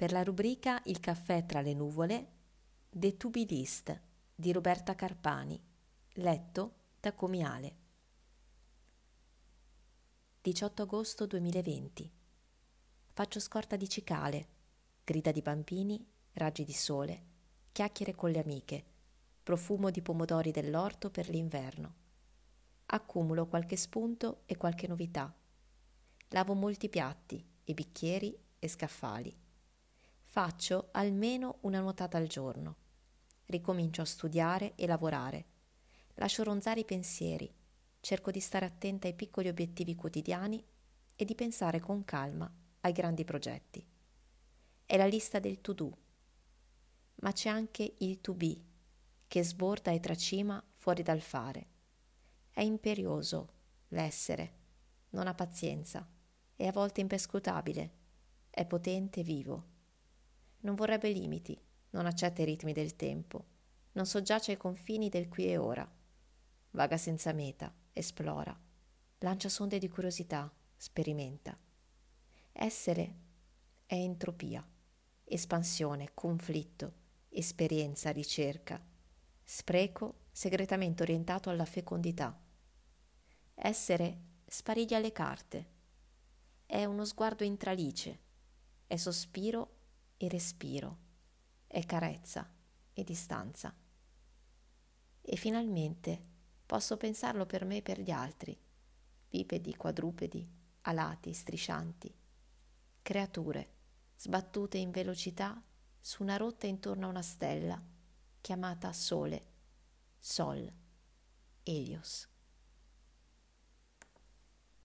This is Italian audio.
per la rubrica Il caffè tra le nuvole, The To List di Roberta Carpani, letto da Comiale. 18 agosto 2020. Faccio scorta di cicale, grida di bambini, raggi di sole, chiacchiere con le amiche, profumo di pomodori dell'orto per l'inverno. Accumulo qualche spunto e qualche novità. Lavo molti piatti e bicchieri e scaffali. Faccio almeno una nuotata al giorno. Ricomincio a studiare e lavorare. Lascio ronzare i pensieri. Cerco di stare attenta ai piccoli obiettivi quotidiani e di pensare con calma ai grandi progetti. È la lista del to-do. Ma c'è anche il to-be, che sborda e tracima fuori dal fare. È imperioso l'essere, non ha pazienza, è a volte imperscrutabile, è potente e vivo non vorrebbe limiti, non accetta i ritmi del tempo, non soggiace ai confini del qui e ora. Vaga senza meta, esplora, lancia sonde di curiosità, sperimenta. Essere è entropia, espansione, conflitto, esperienza, ricerca, spreco segretamente orientato alla fecondità. Essere spariglia le carte, è uno sguardo intralice, è sospiro e respiro, è carezza e distanza. E finalmente posso pensarlo per me e per gli altri, bipedi, quadrupedi, alati, striscianti, creature sbattute in velocità su una rotta intorno a una stella chiamata Sole, Sol, Elios.